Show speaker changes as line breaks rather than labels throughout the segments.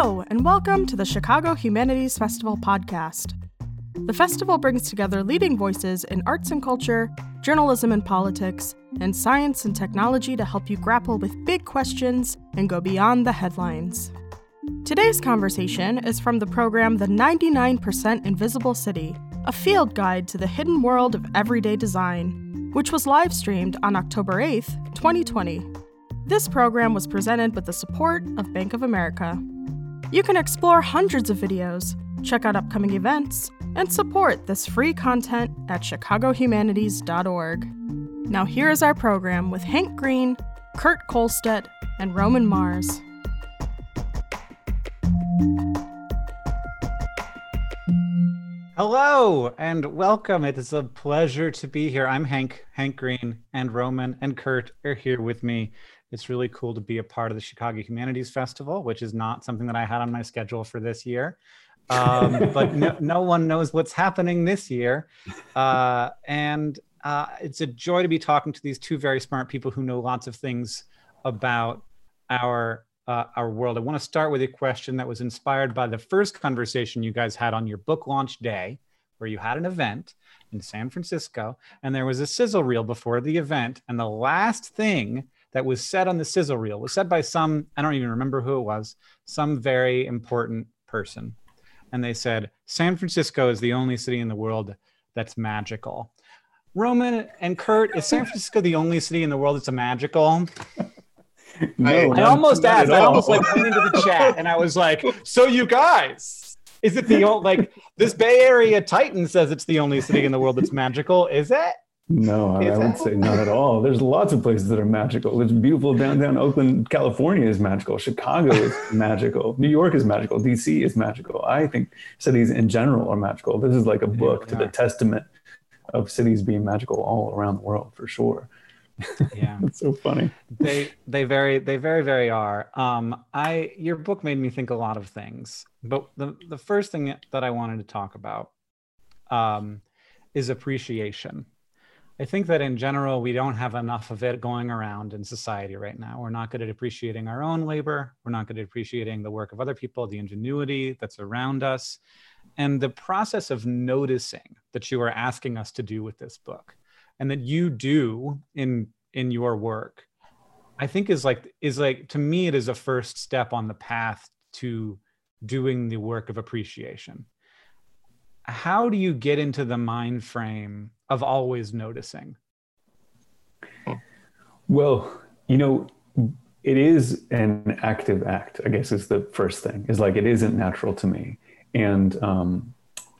Hello, and welcome to the Chicago Humanities Festival podcast. The festival brings together leading voices in arts and culture, journalism and politics, and science and technology to help you grapple with big questions and go beyond the headlines. Today's conversation is from the program The 99% Invisible City, a field guide to the hidden world of everyday design, which was live streamed on October 8th, 2020. This program was presented with the support of Bank of America. You can explore hundreds of videos, check out upcoming events, and support this free content at chicagohumanities.org. Now, here is our program with Hank Green, Kurt Kohlstedt, and Roman Mars.
Hello and welcome. It is a pleasure to be here. I'm Hank, Hank Green, and Roman and Kurt are here with me. It's really cool to be a part of the Chicago Humanities Festival, which is not something that I had on my schedule for this year. Um, but no, no, one knows what's happening this year. Uh, and uh, it's a joy to be talking to these two very smart people who know lots of things about our uh, our world. I want to start with a question that was inspired by the first conversation you guys had on your book launch day, where you had an event in San Francisco, and there was a sizzle reel before the event, and the last thing that was said on the sizzle reel was said by some I don't even remember who it was, some very important person, and they said San Francisco is the only city in the world that's magical. Roman and Kurt, is San Francisco the only city in the world that's a magical?
No,
I almost asked. I almost like went into the chat and I was like, "So you guys, is it the only like this Bay Area Titan says it's the only city in the world that's magical? Is it?"
No, I, I would say not at all. There's lots of places that are magical. There's beautiful downtown Oakland, California is magical. Chicago is magical. New York is magical. DC is magical. I think cities in general are magical. This is like a book to the testament of cities being magical all around the world for sure
yeah
it's so funny
they they very they very very are um i your book made me think a lot of things but the the first thing that i wanted to talk about um is appreciation i think that in general we don't have enough of it going around in society right now. We're not good at appreciating our own labor. We're not good at appreciating the work of other people the ingenuity that's around us. And the process of noticing that you are asking us to do with this book and that you do in in your work i think is like is like to me it is a first step on the path to doing the work of appreciation how do you get into the mind frame of always noticing?
Well you know it is an active act i guess is the first thing. Is like it isn't natural to me. And um,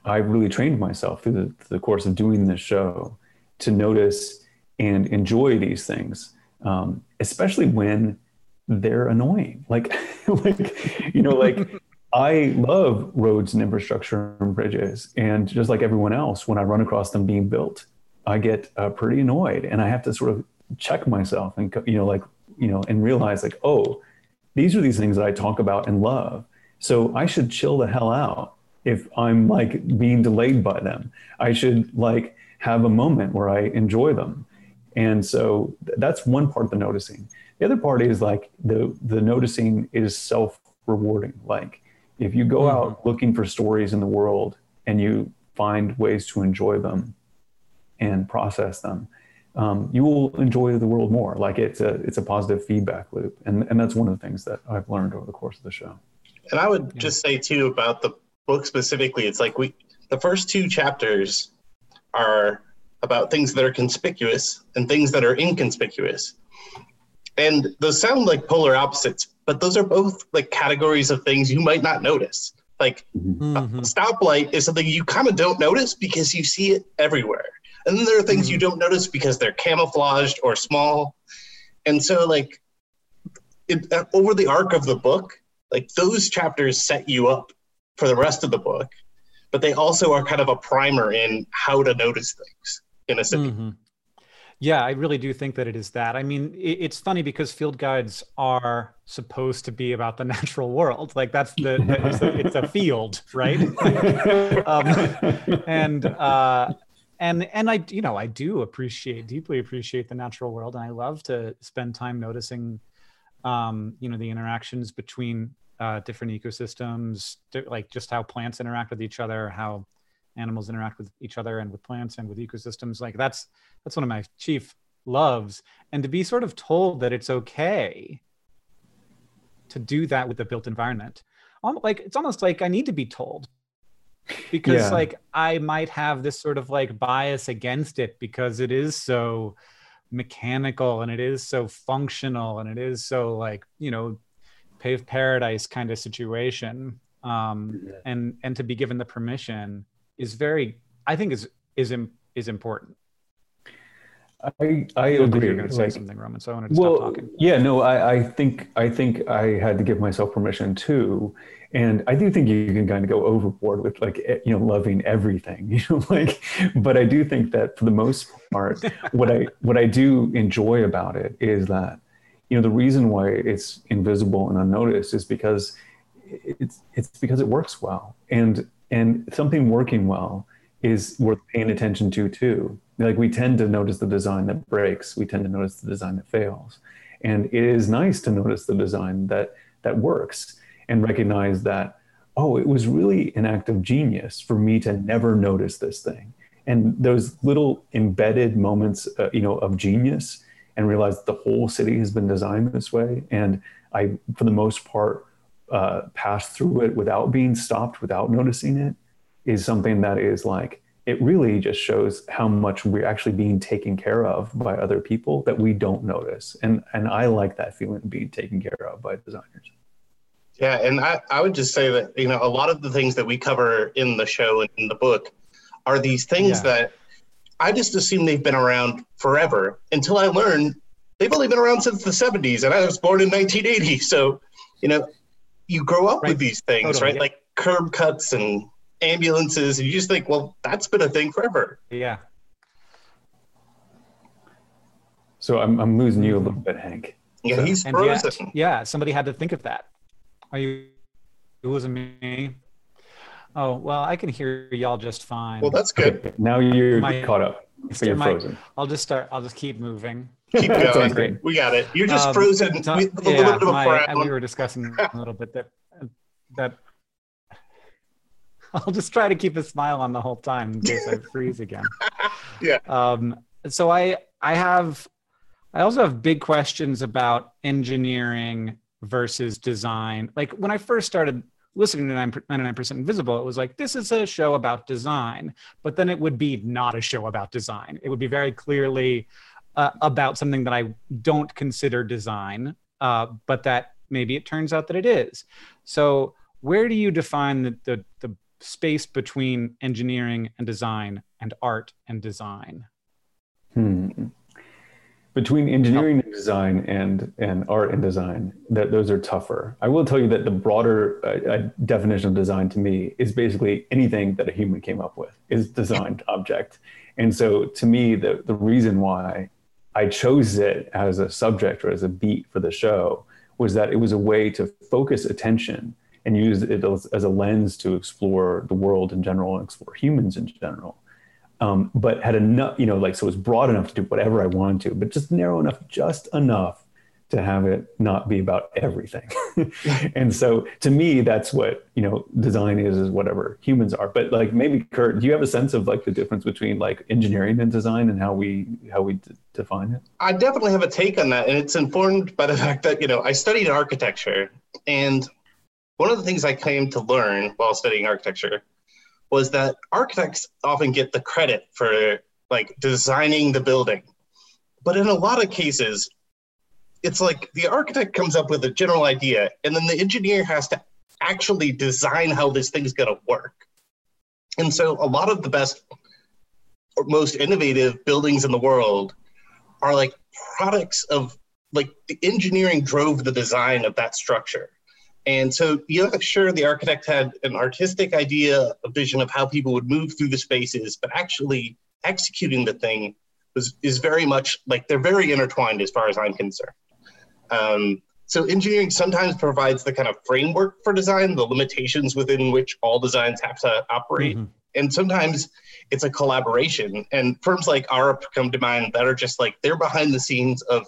i really trained myself through the, the course of doing this show to notice and enjoy these things, um, especially when they're annoying. Like, like you know, like I love roads and infrastructure and bridges, and just like everyone else, when I run across them being built, I get uh, pretty annoyed, and I have to sort of check myself and you know, like you know, and realize like, oh, these are these things that I talk about and love. So I should chill the hell out if I'm like being delayed by them. I should like have a moment where I enjoy them. And so that's one part of the noticing. The other part is like the the noticing is self rewarding. Like if you go mm-hmm. out looking for stories in the world and you find ways to enjoy them and process them, um, you will enjoy the world more. Like it's a it's a positive feedback loop, and and that's one of the things that I've learned over the course of the show.
And I would yeah. just say too about the book specifically, it's like we the first two chapters are about things that are conspicuous and things that are inconspicuous. And those sound like polar opposites, but those are both like categories of things you might not notice. Like mm-hmm. a stoplight is something you kind of don't notice because you see it everywhere. And then there are things mm-hmm. you don't notice because they're camouflaged or small. And so, like, it, uh, over the arc of the book, like those chapters set you up for the rest of the book but they also are kind of a primer in how to notice things in a city. Mm-hmm.
Yeah, I really do think that it is that. I mean, it's funny because field guides are supposed to be about the natural world. Like that's the, it's, a, it's, a, field, right? um, and uh, and and I, you know, I do appreciate deeply appreciate the natural world, and I love to spend time noticing, um, you know, the interactions between uh, different ecosystems, like just how plants interact with each other, how animals interact with each other and with plants and with ecosystems. Like that's that's one of my chief loves. And to be sort of told that it's okay to do that with the built environment, like it's almost like I need to be told because yeah. like I might have this sort of like bias against it because it is so mechanical and it is so functional and it is so like you know paved paradise kind of situation um yeah. and and to be given the permission is very i think is is is important
I I agree.
You're going to say like, something, Roman. So I wanted to well, stop talking.
Yeah, no, I, I think I think I had to give myself permission too, and I do think you can kind of go overboard with like you know loving everything, you know, like. But I do think that for the most part, what I what I do enjoy about it is that you know the reason why it's invisible and unnoticed is because it's it's because it works well and and something working well is worth paying attention to too. Like we tend to notice the design that breaks. We tend to notice the design that fails. And it is nice to notice the design that that works and recognize that oh it was really an act of genius for me to never notice this thing. And those little embedded moments uh, you know of genius and realize the whole city has been designed this way. And I, for the most part, uh, passed through it without being stopped, without noticing it, is something that is like, it really just shows how much we're actually being taken care of by other people that we don't notice. And, and I like that feeling of being taken care of by designers.
Yeah, and I, I would just say that, you know, a lot of the things that we cover in the show and in the book are these things yeah. that I just assume they've been around forever until I learned they've only been around since the 70s, and I was born in 1980. So, you know, you grow up right. with these things, totally. right? Like curb cuts and ambulances, and you just think, well, that's been a thing forever.
Yeah.
So I'm, I'm losing you a little bit, Hank.
Yeah,
so.
he's frozen.
Yet, yeah, somebody had to think of that. Are you losing me? Oh well, I can hear y'all just fine.
Well, that's good.
Okay, now you're my, caught up. So you're my, frozen.
I'll just start. I'll just keep moving.
Keep going. we got it. You're just um, frozen. So, with a yeah, little bit of my,
we were discussing a little bit that that. I'll just try to keep a smile on the whole time in case I freeze again.
yeah.
Um. So I I have I also have big questions about engineering versus design. Like when I first started listening to 99% Invisible, it was like, this is a show about design. But then it would be not a show about design. It would be very clearly uh, about something that I don't consider design, uh, but that maybe it turns out that it is. So, where do you define the, the, the space between engineering and design and art and design?
Hmm between engineering and design and and art and design that those are tougher i will tell you that the broader uh, uh, definition of design to me is basically anything that a human came up with is designed object and so to me the the reason why i chose it as a subject or as a beat for the show was that it was a way to focus attention and use it as, as a lens to explore the world in general and explore humans in general. Um, but had enough, you know, like so it was broad enough to do whatever I wanted to, but just narrow enough, just enough to have it not be about everything. and so to me, that's what, you know, design is, is whatever humans are. But like maybe Kurt, do you have a sense of like the difference between like engineering and design and how we, how we d- define it?
I definitely have a take on that. And it's informed by the fact that, you know, I studied architecture and one of the things I came to learn while studying architecture was that architects often get the credit for like designing the building. But in a lot of cases, it's like the architect comes up with a general idea and then the engineer has to actually design how this thing's going to work. And so a lot of the best or most innovative buildings in the world are like products of like the engineering drove the design of that structure. And so, yeah, sure, the architect had an artistic idea, a vision of how people would move through the spaces, but actually executing the thing was is very much like they're very intertwined as far as I'm concerned. Um, so engineering sometimes provides the kind of framework for design, the limitations within which all designs have to operate. Mm-hmm. And sometimes it's a collaboration. And firms like Arup come to mind that are just like they're behind the scenes of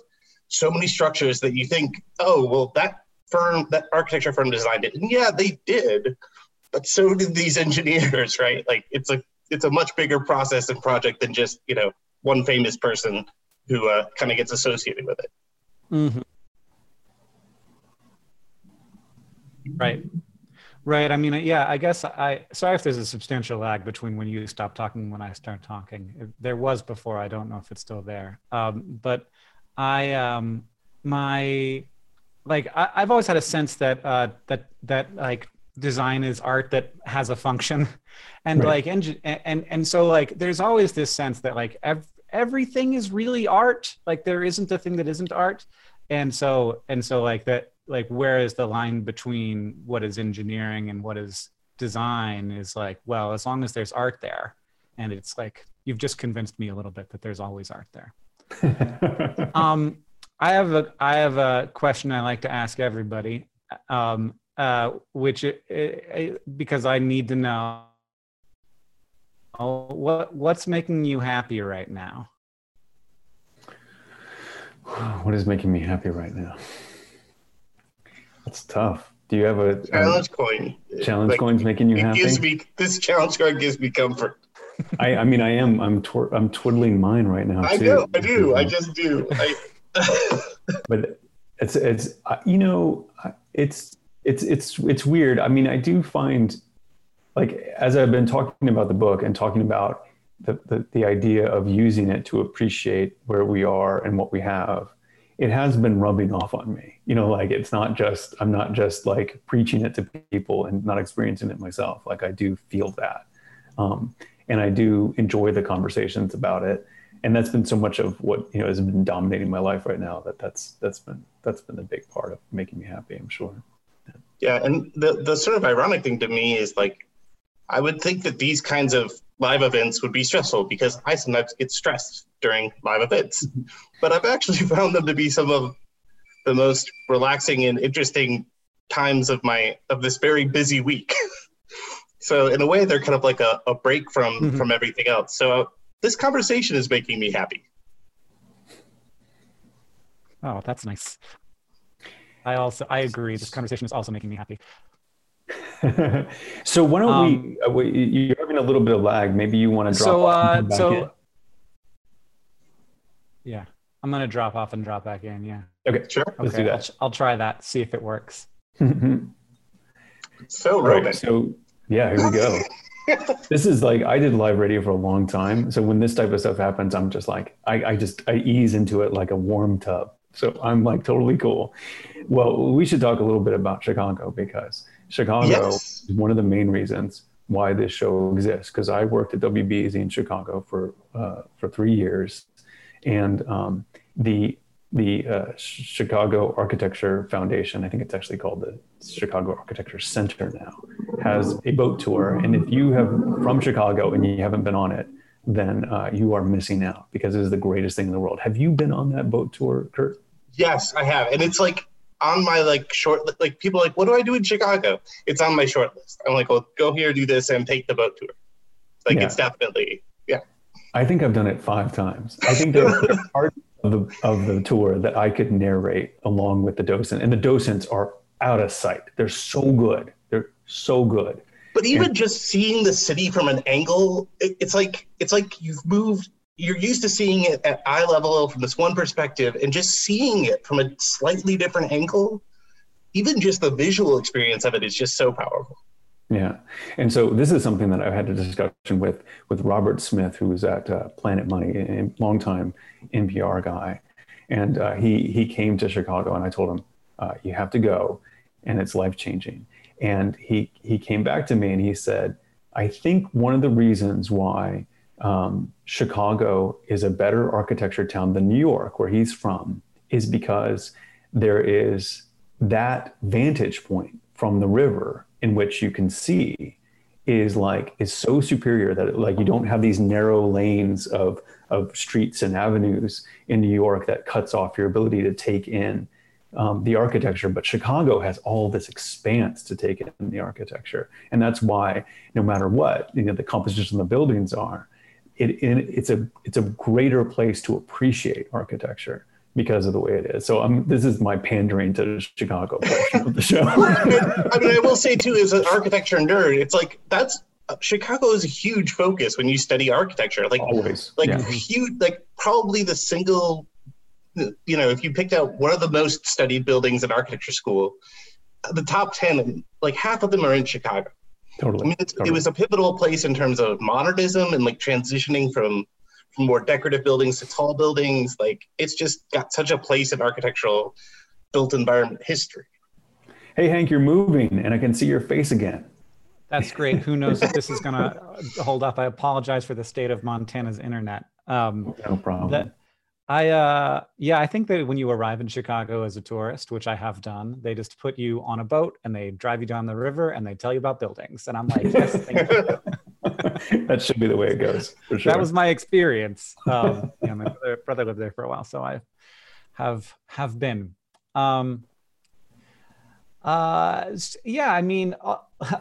so many structures that you think, oh, well, that firm, that architecture firm designed it. And yeah, they did, but so did these engineers, right? Like it's a it's a much bigger process and project than just you know one famous person who uh, kind of gets associated with it.
Mm-hmm. Right. Right. I mean, yeah, I guess I, sorry if there's a substantial lag between when you stop talking and when I start talking. There was before. I don't know if it's still there. Um, but I, um, my, like, I, have always had a sense that, uh, that, that like design is art that has a function and right. like, and, and, and so like, there's always this sense that like ev- everything is really art. Like there isn't a thing that isn't art. And so, and so like that, like where is the line between what is engineering and what is design is like well as long as there's art there. And it's like you've just convinced me a little bit that there's always art there. Um i have a i have a question i like to ask everybody um uh which it, it, because i need to know what what's making you happy right now?
What is making me happy right now that's tough. Do you have a
challenge um, coin?
Challenge like, coins making you happy?
Gives me this challenge coin gives me comfort.
I, I mean, I am. I'm twir- I'm twiddling mine right now. Too.
I know. I do. I just do. I...
but it's it's uh, you know it's it's it's it's weird. I mean, I do find like as I've been talking about the book and talking about the, the, the idea of using it to appreciate where we are and what we have it has been rubbing off on me. You know, like it's not just, I'm not just like preaching it to people and not experiencing it myself. Like I do feel that. Um, and I do enjoy the conversations about it. And that's been so much of what, you know, has been dominating my life right now that that's, that's been, that's been a big part of making me happy, I'm sure.
Yeah. And the, the sort of ironic thing to me is like, I would think that these kinds of live events would be stressful because I sometimes get stressed during live events. But I've actually found them to be some of the most relaxing and interesting times of my of this very busy week. so in a way, they're kind of like a, a break from mm-hmm. from everything else. So this conversation is making me happy.
Oh, that's nice. I also I agree. This conversation is also making me happy.
so why don't um, uh, we? You're having a little bit of lag. Maybe you want to drop.
So uh, so. In. Yeah, I'm gonna drop off and drop back in. Yeah.
Okay, sure. Okay, Let's do that.
I'll, I'll, try that. See if it works.
so right.
So yeah, here we go. this is like I did live radio for a long time. So when this type of stuff happens, I'm just like I, I just I ease into it like a warm tub. So I'm like totally cool. Well, we should talk a little bit about Chicago because Chicago yes. is one of the main reasons why this show exists. Because I worked at WBEZ in Chicago for uh, for three years, and um, the the uh, Chicago Architecture Foundation, I think it's actually called the Chicago Architecture Center now, has a boat tour. And if you have from Chicago and you haven't been on it, then uh, you are missing out because it is the greatest thing in the world. Have you been on that boat tour, Kurt?
Yes, I have, and it's like on my like short like people like what do I do in Chicago? It's on my short list. I'm like, well, go here, do this, and take the boat tour. Like yeah. it's definitely yeah.
I think I've done it five times. I think there are parts of the of the tour that I could narrate along with the docent, and the docents are out of sight. They're so good. They're so good.
But even and, just seeing the city from an angle, it, it's like it's like you've moved you're used to seeing it at eye level from this one perspective and just seeing it from a slightly different angle even just the visual experience of it is just so powerful
yeah. And so this is something that i've had a discussion with with robert smith who was at uh, planet money a long time npr guy. And uh, he he came to chicago and i told him uh, you have to go and it's life changing and he he came back to me and he said i think one of the reasons why um, Chicago is a better architecture town than New York, where he's from, is because there is that vantage point from the river in which you can see is like is so superior that like you don't have these narrow lanes of of streets and avenues in New York that cuts off your ability to take in um, the architecture, but Chicago has all this expanse to take in the architecture, and that's why no matter what you know the composition of the buildings are, it, it, it's a it's a greater place to appreciate architecture because of the way it is. So I'm this is my pandering to Chicago portion of the show.
I mean, I will say too, as an architecture nerd, it's like that's Chicago is a huge focus when you study architecture. Like
Always,
like
yeah.
huge, like probably the single, you know, if you picked out one of the most studied buildings in architecture school, the top ten, like half of them are in Chicago.
totally.
I mean, it's,
totally.
it was a pivotal place in terms of modernism and like transitioning from from more decorative buildings to tall buildings. Like it's just got such a place in architectural built environment history.
hey Hank, you're moving, and I can see your face again.
That's great. Who knows if this is going to hold up? I apologize for the state of Montana's internet. Um,
No problem.
that I uh yeah, I think that when you arrive in Chicago as a tourist, which I have done, they just put you on a boat and they drive you down the river and they tell you about buildings. And I'm like, yes, thank you.
that should be the way it goes for sure.
that was my experience. Um, yeah, my brother, brother lived there for a while, so I have have been. Um, uh, yeah, I mean, uh,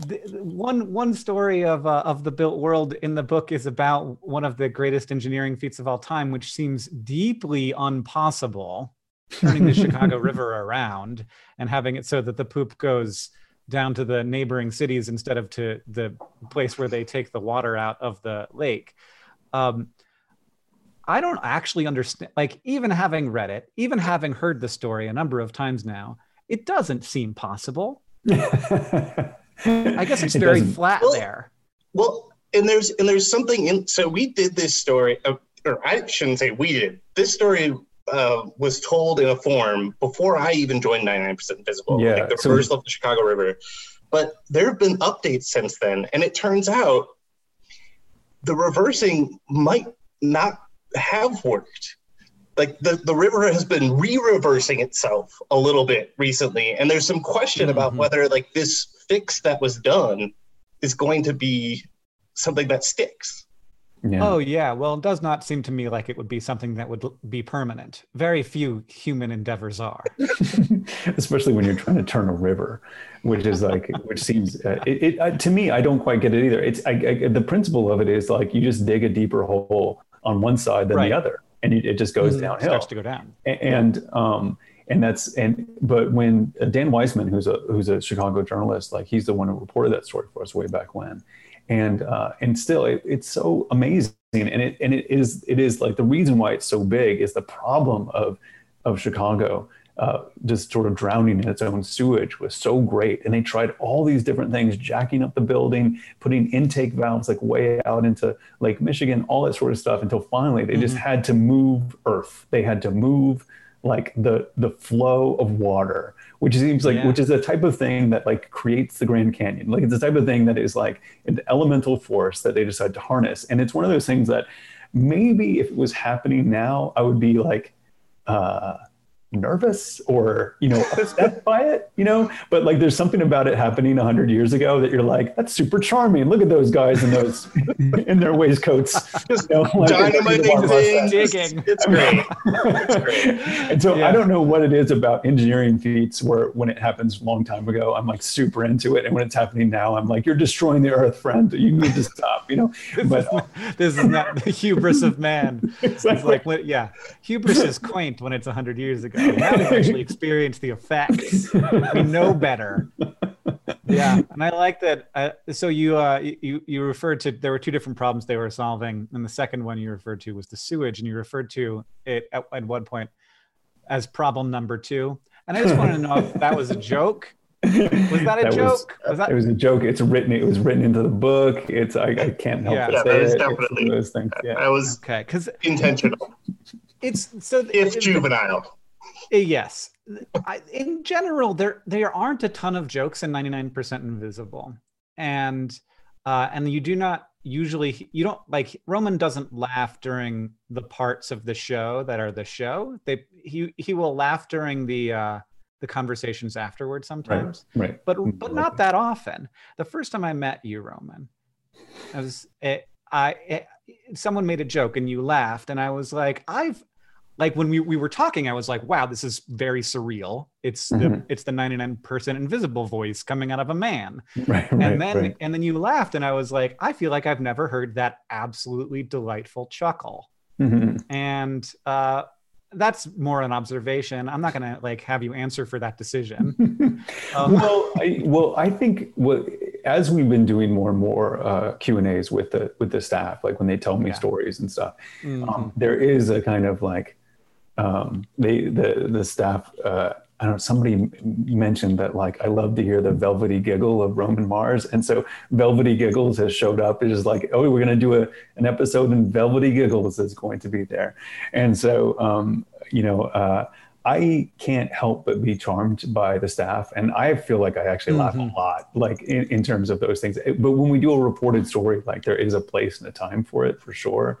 the, one one story of uh, of the built world in the book is about one of the greatest engineering feats of all time, which seems deeply impossible. Turning the Chicago River around and having it so that the poop goes down to the neighboring cities instead of to the place where they take the water out of the lake. Um, I don't actually understand, like, even having read it, even having heard the story a number of times now, it doesn't seem possible. I guess it's
It
very
doesn't-
flat
Well,
there.
Well, and there's and there's something in. So we did this story, uh, or I shouldn't say we did. This story uh, was told in a form before I even joined 99% Invisible,
Yeah,
like the
so-
reversal of the Chicago River. But there have been updates since then, and it turns out the reversing might not have worked. Like the, the river has been re-reversing itself a little bit recently, and there's some question about
Mhm.
whether like this fix that was done is going to be something that sticks.
Yeah.
Oh, yeah. Well, it does not seem to me like it would be something that would be permanent. Very few human endeavors are.
especially when you're trying to turn a river which is like which seems uh, it, it uh, to me i don't quite get it either it's I, I, the principle of it is like you just dig a deeper hole on one side than
Right.
the other and it, it just goes
Mhm.
downhill
Starts to go down.
A- and um and that's and but when uh, Dan Weissmann, who's a who's a Chicago journalist, like he's the one who reported that story for us way back when, and uh, and still it, it's so amazing, and it and it is it is like the reason why it's so big is the problem of of Chicago uh, just sort of drowning in its own sewage was so great, and they tried all these different things, jacking up the building, putting intake valves like way out into Lake Michigan, all that sort of stuff, until finally they just had to move Earth. They had to move like the the flow of water which seems like
Yeah.
which is the type of thing that like creates the grand canyon like it's the type of thing that is like an elemental force that they decide to harness and it's one of those things that maybe if it was happening now i would be like uh nervous or you know upset by it you know but like there's something about it happening 100 years ago that you're like that's super charming look at those guys in those in their waistcoats
Just
you know, like,
dynamiting
the
things.
Digging.
It's great. It's great.
and so
Yeah.
I don't know what it is about engineering feats where when it happens a long time ago, I'm like super into it. And when it's happening now, I'm like, you're destroying the earth, friend. You need to stop, you know? But uh,
this is not the hubris of man. It's like, yeah, hubris is quaint when it's 100 years ago. Now we've actually experienced the effects. We know better. Yeah, and I like that. Uh, so you uh, you you referred to there were two different problems they were solving, and the second one you referred to was the sewage, and you referred to it at, at one point as problem number two. And I just want to know if that was a joke. Was that a
That
joke? Was that
it was a joke. It's written, it was written into the book. It's, I, I can't help
Yeah.
but
Yeah,
say
that is
it. It's
definitely-
of those things. Yeah.
That was
okay? Because
intentional,
it's so
if
it-
juvenile.
Uh, Yes. I, in general, there there aren't a ton of jokes in 99% Invisible, and uh, and you do not usually you don't like Roman doesn't laugh during the parts of the show that are the show. They he he will laugh during the uh, the conversations afterwards sometimes,
Right.
but
Mm,
but not that often. The first time I met you, Roman, I was it, I it, someone made a joke and you laughed, and I was like, I've like when we, we were talking, I was like, wow, this is very surreal. It's the
Mhm.
it's the 99% invisible voice coming out of a man.
Right.
And
right,
then
right.
and then you laughed, and I was like, I feel like I've never heard that absolutely delightful chuckle
Mhm.
and uh, that's more an observation. I'm not gonna like have you answer for that decision.
um, well, I, well, I think what as we've been doing more and more uh, Q and A's with the with the staff, like when they tell me yeah. stories and stuff, mm-hmm. um, there is a kind of like um, they the the staff. Uh, I don't know, somebody mentioned that like I love to hear the velvety giggle of Roman Mars. And so Velvety Giggles has showed up. It's just like, oh, we're gonna do a, an episode and Velvety Giggles is going to be there. And so um, you know, uh, I can't help but be charmed by the staff. And I feel like I actually mm-hmm. laugh a lot, like in, in terms of those things. But when we do a reported story, like there is a place and a time for it for sure.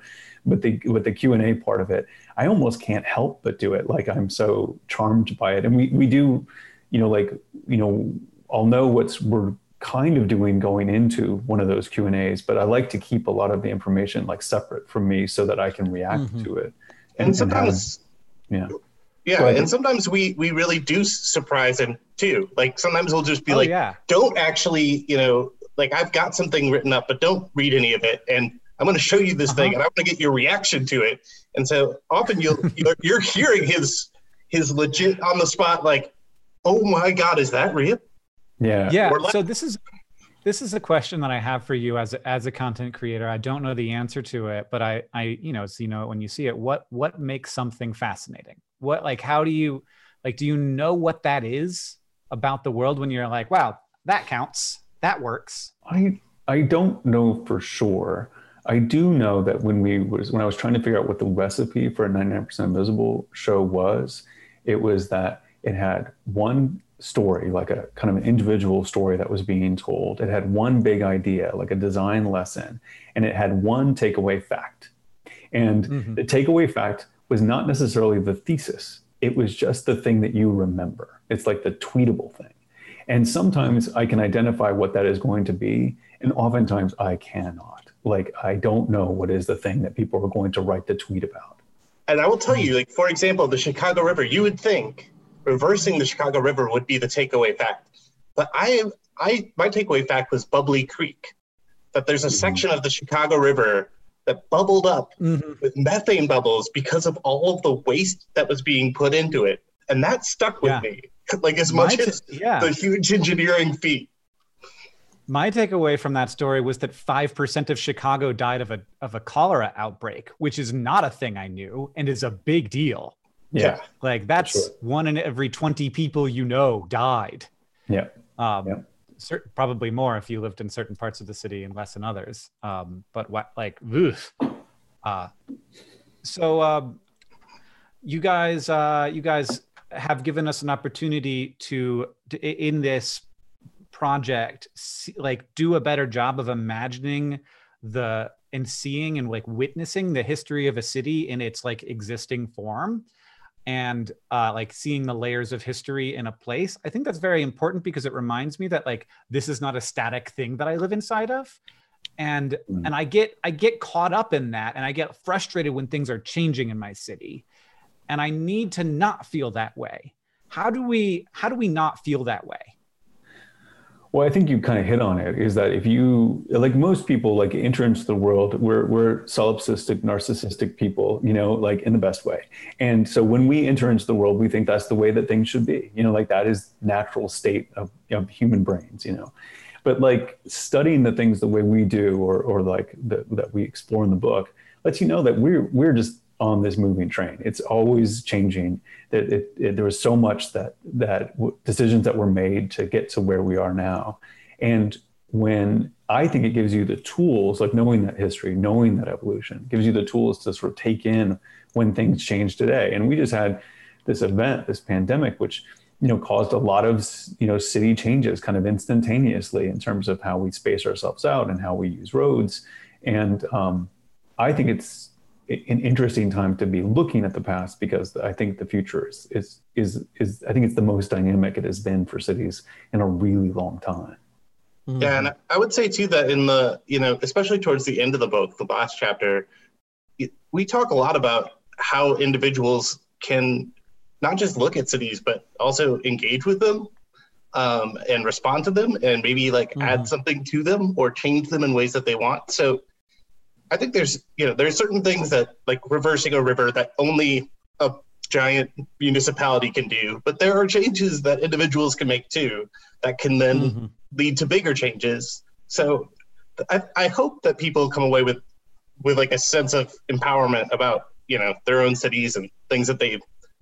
But the with the Q and A part of it, I almost can't help but do it. Like I'm so charmed by it. And we, we do, you know, like, you know, I'll know what's we're kind of doing going into one of those Q and A's, but I like to keep a lot of the information like separate from me so that I can react mm-hmm. to it.
And, and sometimes, and have, yeah. Yeah, and sometimes we we really do surprise them too. Like sometimes we'll just be oh, like, yeah. "Don't actually, you know, like I've got something written up, but don't read any of it." And I'm going to show you this uh-huh. thing, and I want to get your reaction to it. And so often you'll you're, you're hearing his his legit on the spot, like, "Oh my God, is that real?"
Yeah,
yeah. Like, so this is this is a question that I have for you as a, as a content creator. I don't know the answer to it, but I I you know so you know when you see it, what what makes something fascinating? What like how do you like do you know what that is about the world when you're like, wow, that counts, that works?
I I don't know for sure. I do know that when we was when I was trying to figure out what the recipe for a 99% Invisible show was, it was that it had one story, like a kind of an individual story that was being told. It had one big idea, like a design lesson, and it had one takeaway fact. And mm-hmm. the takeaway fact was not necessarily the thesis. It was just the thing that you remember. It's like the tweetable thing. And sometimes I can identify what that is going to be, and oftentimes I cannot like I don't know what is the thing that people are going to write the tweet about.
And I will tell you, like for example, the Chicago River. You would think reversing the Chicago River would be the takeaway fact, but I, I, my takeaway fact was Bubbly Creek. That there's a mm-hmm. section of the Chicago River that bubbled up mm-hmm. with methane bubbles because of all of the waste that was being put into it, and that stuck with yeah. me. Like as much as yeah. the huge engineering feat.
My takeaway from that story was that 5% of Chicago died of a, of a cholera outbreak, which is not a thing I knew and is a big deal.
Yeah.
Like that's sure. one in every 20 people you know died.
Yeah.
Um,
yeah.
Certain, probably more if you lived in certain parts of the city and less in others. Um, but what, like, oof. Uh, so um, you guys, uh, you guys have given us an opportunity to, to in this project like do a better job of imagining the and seeing and like witnessing the history of a city in its like existing form and uh, like seeing the layers of history in a place. I think that's very important because it reminds me that like this is not a static thing that i live inside of. And mm. and i get i get caught up in that and i get frustrated when things are changing in my city. And i need to not feel that way. How do we how do we not feel that way
well, I think you kind of hit on it. Is that if you like most people like enter into the world, we're we're solipsistic, narcissistic people, you know, like in the best way. And so when we enter into the world, we think that's the way that things should be. You know, like that is natural state of, of human brains. You know, but like studying the things the way we do, or or like the, that we explore in the book, lets you know that we're we're just on this moving train. It's always changing. That it, it, there was so much that that w- decisions that were made to get to where we are now. And when I think it gives you the tools, like knowing that history, knowing that evolution, gives you the tools to sort of take in when things change today. And we just had this event, this pandemic, which you know caused a lot of you know city changes kind of instantaneously in terms of how we space ourselves out and how we use roads. And um, I think it's an interesting time to be looking at the past because I think the future is is is is I think it's the most dynamic it has been for cities in a really long time.
Mm-hmm. Yeah, and I would say too that in the you know especially towards the end of the book, the last chapter, we talk a lot about how individuals can not just look at cities but also engage with them um, and respond to them and maybe like mm-hmm. add something to them or change them in ways that they want. So I think there's you know there's certain things that like reversing a river that only a giant municipality can do, but there are changes that individuals can make too that can then mm-hmm. lead to bigger changes. So I, I hope that people come away with with like a sense of empowerment about you know their own cities and things that they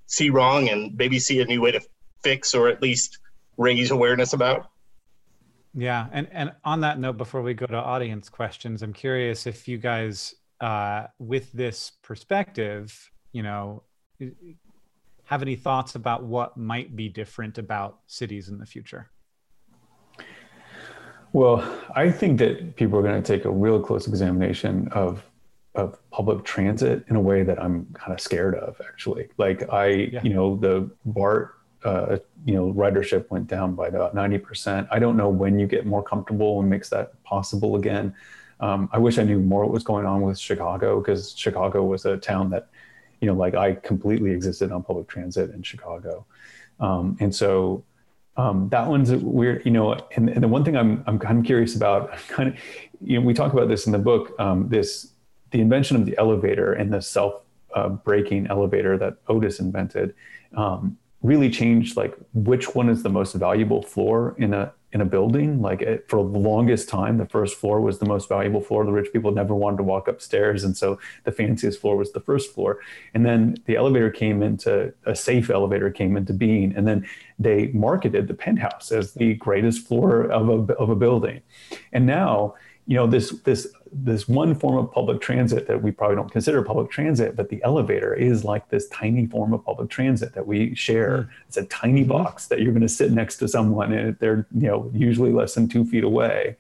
see wrong and maybe see a new way to fix or at least raise awareness about.
Yeah, and and on that note, before we go to audience questions, I'm curious if you guys, uh, with this perspective, you know, have any thoughts about what might be different about cities in the future?
Well, I think that people are going to take a real close examination of of public transit in a way that I'm kind of scared of, actually. Like I, yeah. you know, the BART, uh, you know, ridership went down by about 90%. I don't know when you get more comfortable and makes that possible again. Um, I wish I knew more what was going on with Chicago because Chicago was a town that, you know, like I completely existed on public transit in Chicago. Um, and so um, that one's weird, you know, and, and, the one thing I'm, I'm kind of curious about, kind of, you know, we talk about this in the book, um, this, the invention of the elevator and the self uh, elevator that Otis invented um, really changed like which one is the most valuable floor in a in a building. Like it, for the longest time, the first floor was the most valuable floor. The rich people never wanted to walk upstairs, and so the fanciest floor was the first floor. And then the elevator came into a safe elevator came into being, and then they marketed the penthouse as the greatest floor of a of a building. And now, you know, this this this one form of public transit that we probably don't consider public transit, but the elevator is like this tiny form of public transit that we share. Mm. It's a tiny mm-hmm. box that you're going to sit next to someone, and they're you know usually less than two feet away.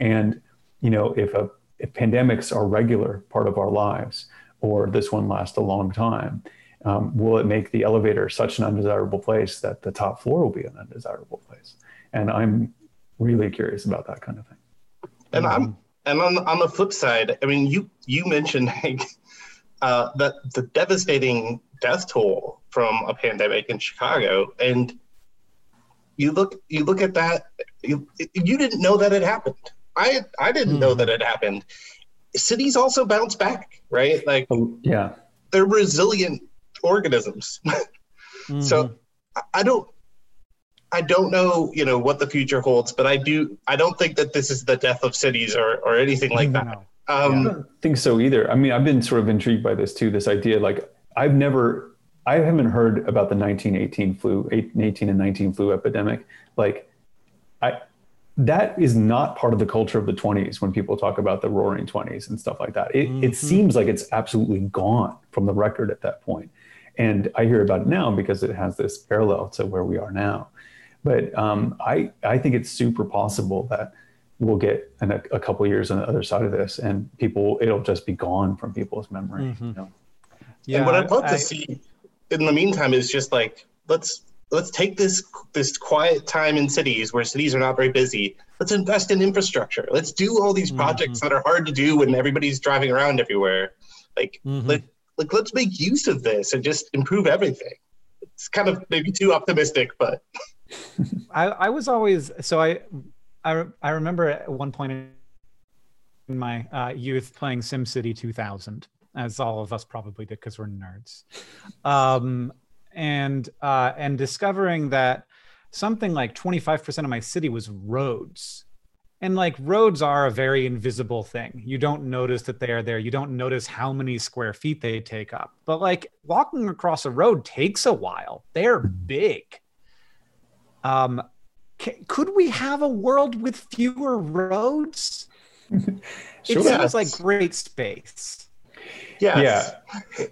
And you know if a if pandemics are regular part of our lives, or this one lasts a long time, um, will it make the elevator such an undesirable place that the top floor will be an undesirable place? And I'm really curious about that kind of thing.
And I'm and on on the flip side, I mean, you you mentioned Hank, uh, that the devastating death toll from a pandemic in Chicago, and you look you look at that, you you didn't know that it happened. I I didn't mm. know hmm. that it happened. Cities also bounce back, right? Like
oh, yeah,
they're resilient organisms. mm-hmm. So I don't I don't know, you know, what the future holds, but I do. I don't think that this is the death of cities or or anything like that. Um,
I don't think so either. I mean, I've been sort of intrigued by this too. This idea, like, I've never, I haven't heard about the 1918 flu, 18 and 19 flu epidemic. Like, I, that is not part of the culture of the 20s when people talk about the roaring 20s and stuff like that. It, mm-hmm. it seems like it's absolutely gone from the record at that point. And I hear about it now because it has this parallel to where we are now. But um, I, I think it's super possible that we'll get an, a, a couple years on the other side of this and people, it'll just be gone from people's memory. Mm-hmm. You know?
Yeah. And what I'd love I, to see in the meantime is just like, let's, let's take this, this quiet time in cities where cities are not very busy. Let's invest in infrastructure. Let's do all these projects mm-hmm. that are hard to do when everybody's driving around everywhere. Like, mm-hmm. let, like, let's make use of this and just improve everything. It's kind of maybe too optimistic, but
I, I was always so I, I I remember at one point in my uh, youth playing SimCity 2000, as all of us probably did because we're nerds, um, and uh, and discovering that something like 25% of my city was roads. And like roads are a very invisible thing. You don't notice that they are there. You don't notice how many square feet they take up. But like walking across a road takes a while. They're big um, c- could we have a world with fewer roads? sure. It sounds like great space.
Yes. Yeah.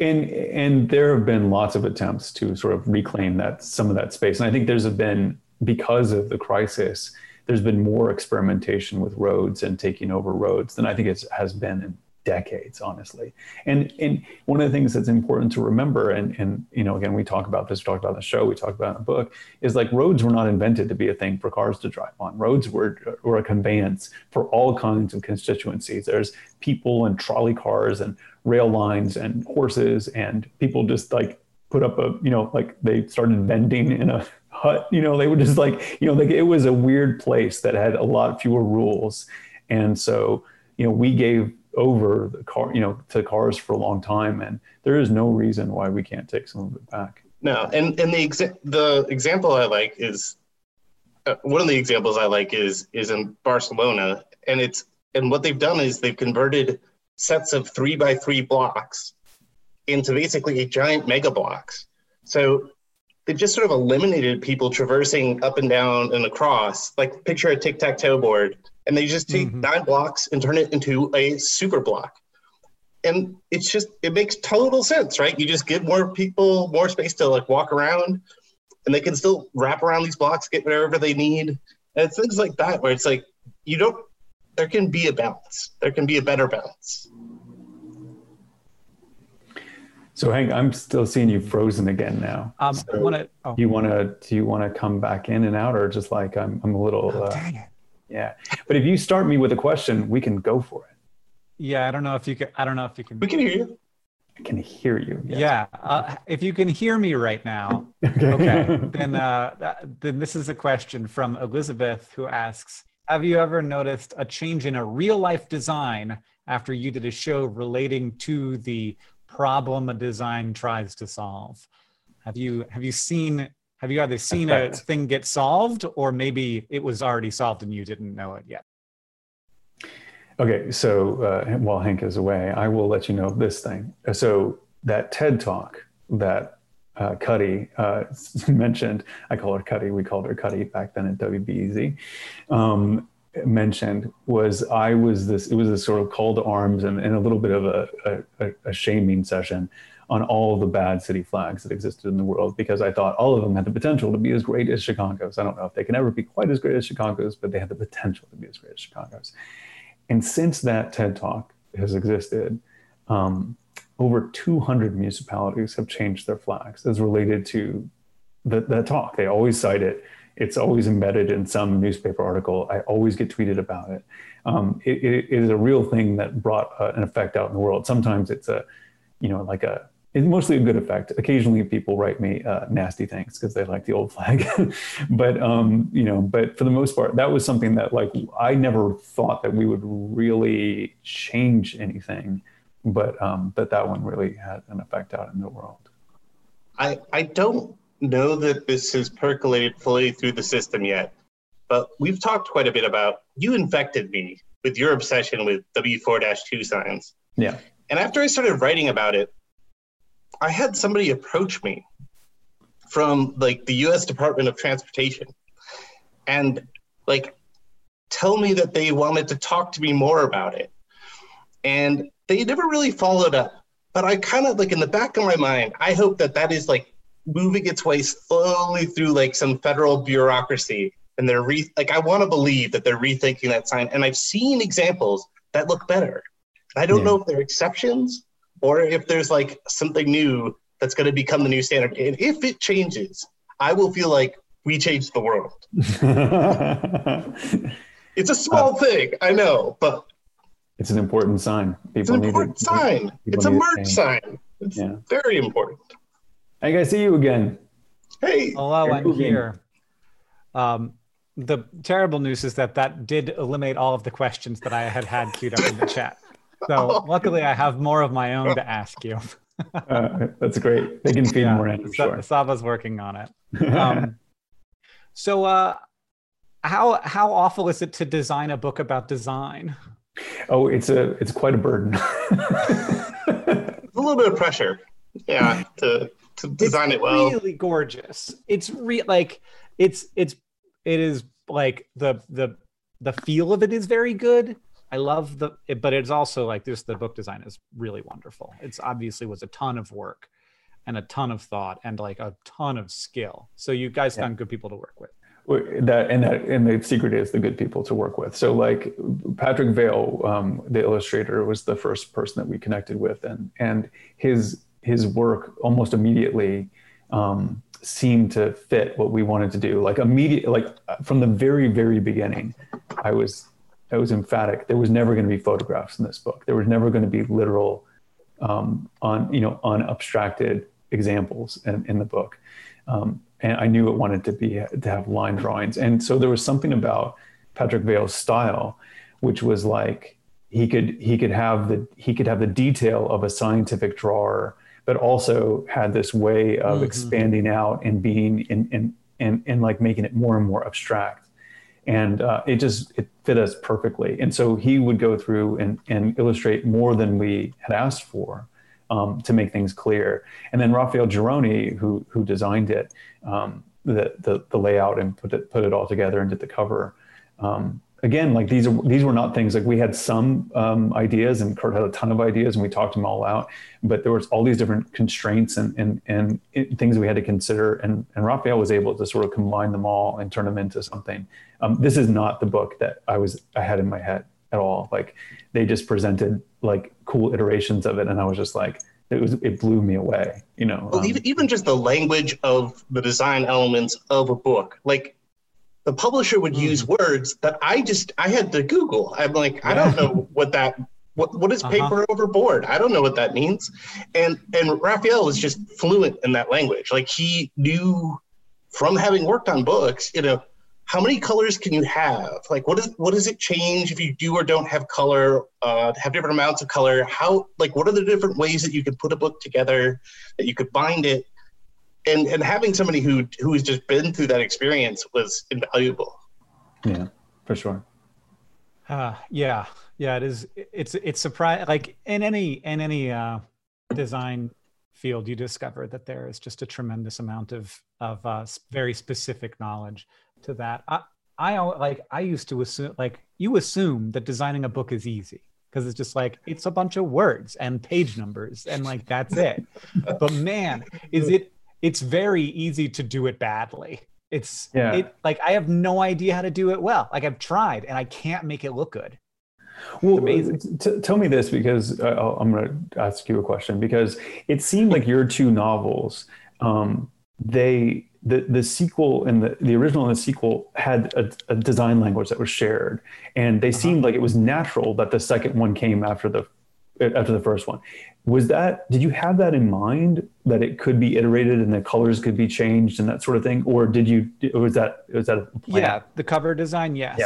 And and there have been lots of attempts to sort of reclaim that some of that space. And I think there's been because of the crisis, there's been more experimentation with roads and taking over roads than I think it has been in decades, honestly. And and one of the things that's important to remember, and and you know, again, we talk about this, we talk about the show, we talk about in the book, is like roads were not invented to be a thing for cars to drive on. Roads were were a conveyance for all kinds of constituencies. There's people and trolley cars and rail lines and horses and people just like put up a you know like they started vending in a hut you know they would just like you know like it was a weird place that had a lot fewer rules and so you know we gave over the car, you know, to cars for a long time, and there is no reason why we can't take some of it back.
No, and and the exa- the example I like is uh, one of the examples I like is is in Barcelona, and it's and what they've done is they've converted sets of three by three blocks into basically a giant mega blocks. So they've just sort of eliminated people traversing up and down and across. Like picture a tic tac toe board, and they just take mm-hmm. nine blocks and turn it into a super block. And it's just it makes total sense, right? You just give more people more space to like walk around, and they can still wrap around these blocks, get whatever they need. And it's things like that where it's like you don't. There can be a balance. There can be a better balance.
So Hank, I'm still seeing you frozen again now.
Um,
so
I wanna, oh.
you want to do you want to come back in and out, or just like I'm I'm a little.
Oh, uh, dang it.
Yeah, but if you start me with a question, we can go for it.
Yeah, I don't know if you can. I don't know if you can.
We can hear you.
I can hear you.
Yes. Yeah, uh, if you can hear me right now, okay, okay then uh, then this is a question from Elizabeth who asks: Have you ever noticed a change in a real life design after you did a show relating to the problem a design tries to solve. Have you have you seen have you either seen Effect. a thing get solved or maybe it was already solved and you didn't know it yet?
Okay, so uh, while Hank is away, I will let you know this thing. So that TED talk that uh, Cuddy uh, mentioned, I call her Cuddy, we called her Cuddy back then at WBEZ. Um, mentioned was I was this, it was a sort of call to arms and, and a little bit of a, a, a, shaming session on all the bad city flags that existed in the world because I thought all of them had the potential to be as great as Chicago's. I don't know if they can ever be quite as great as Chicago's, but they had the potential to be as great as Chicago's. And since that TED Talk has existed, um, over 200 municipalities have changed their flags as related to the, that talk. They always cite it it's always embedded in some newspaper article. I always get tweeted about it. Um, it, it is a real thing that brought uh, an effect out in the world. Sometimes it's a, you know, like a, it's mostly a good effect. Occasionally people write me uh, nasty things because they like the old flag. but, um, you know, but for the most part, that was something that like, I never thought that we would really change anything, but um, that that one really had an effect out in the world.
I, I don't know that this has percolated fully through the system yet, but we've talked quite a bit about you infected me with your obsession with W4 2 signs.
Yeah.
And after I started writing about it, I had somebody approach me from like the US Department of Transportation and like tell me that they wanted to talk to me more about it. And they never really followed up. But I kind of like in the back of my mind, I hope that that is like moving its way slowly through like some federal bureaucracy and they're re like I want to believe that they're rethinking that sign and I've seen examples that look better. I don't yeah. know if they're exceptions or if there's like something new that's going to become the new standard. And if it changes, I will feel like we changed the world. it's a small uh, thing, I know, but
it's an important sign.
People it's an important sign. It's a merge sign. It's yeah. very important.
I gotta see you again.
Hey.
Hello, I'm here. Um, the terrible news is that that did eliminate all of the questions that I had had queued up in the chat. So luckily, I have more of my own to ask you.
uh, that's great. They can feed yeah, more in. Sure.
Sava's working on it. Um, so, uh, how how awful is it to design a book about design?
Oh, it's a it's quite a burden.
a little bit of pressure, yeah, to to design
it's
it well.
Really gorgeous. It's re like it's it's it is like the the the feel of it is very good. I love the it, but it's also like this the book design is really wonderful. It's obviously was a ton of work and a ton of thought and like a ton of skill. So you guys yeah. found good people to work with.
That and that and the secret is the good people to work with. So like Patrick Vale, um, the illustrator, was the first person that we connected with, and and his his work almost immediately um, seemed to fit what we wanted to do. Like immediate, like from the very, very beginning, I was, I was emphatic. There was never going to be photographs in this book. There was never going to be literal, um, on you know, unabstracted examples in, in the book. Um, and I knew it wanted to be to have line drawings. And so there was something about Patrick Vale's style, which was like he could he could have the he could have the detail of a scientific drawer, but also had this way of mm-hmm. expanding out and being in and and and like making it more and more abstract. And uh, it just it fit us perfectly. And so he would go through and, and illustrate more than we had asked for um, to make things clear. And then Raphael Geroni, who who designed it, um, the, the, the layout and put it put it all together and did the cover. Um, again, like these are these were not things like we had some um, ideas and Kurt had a ton of ideas and we talked them all out, but there was all these different constraints and and and it, things we had to consider. And and Raphael was able to sort of combine them all and turn them into something. Um, this is not the book that I was I had in my head at all. Like they just presented like cool iterations of it, and I was just like it was it blew me away you know
well, um, even, even just the language of the design elements of a book like the publisher would use mm. words that I just I had to Google. I'm like, I don't know what that what what is uh-huh. paper uh-huh. overboard? I don't know what that means. And and Raphael was just fluent in that language. Like he knew from having worked on books, you know, how many colors can you have? Like what is what does it change if you do or don't have color? Uh, have different amounts of color? How like what are the different ways that you could put a book together that you could bind it? And and having somebody who who has just been through that experience was invaluable.
Yeah, for sure.
Uh, yeah, yeah. It is. It's it's surprise. Like in any in any uh, design field, you discover that there is just a tremendous amount of of uh, very specific knowledge to that. I I like I used to assume like you assume that designing a book is easy because it's just like it's a bunch of words and page numbers and like that's it. but man, is it it's very easy to do it badly. It's yeah. it like I have no idea how to do it well. Like I've tried and I can't make it look good.
Well, t- tell me this because uh, I'm going to ask you a question because it seemed like your two novels, um, they the the sequel and the the original and the sequel had a, a design language that was shared, and they uh-huh. seemed like it was natural that the second one came after the after the first one. Was that did you have that in mind that it could be iterated and the colors could be changed and that sort of thing? Or did you was that was that
yeah the cover design yes.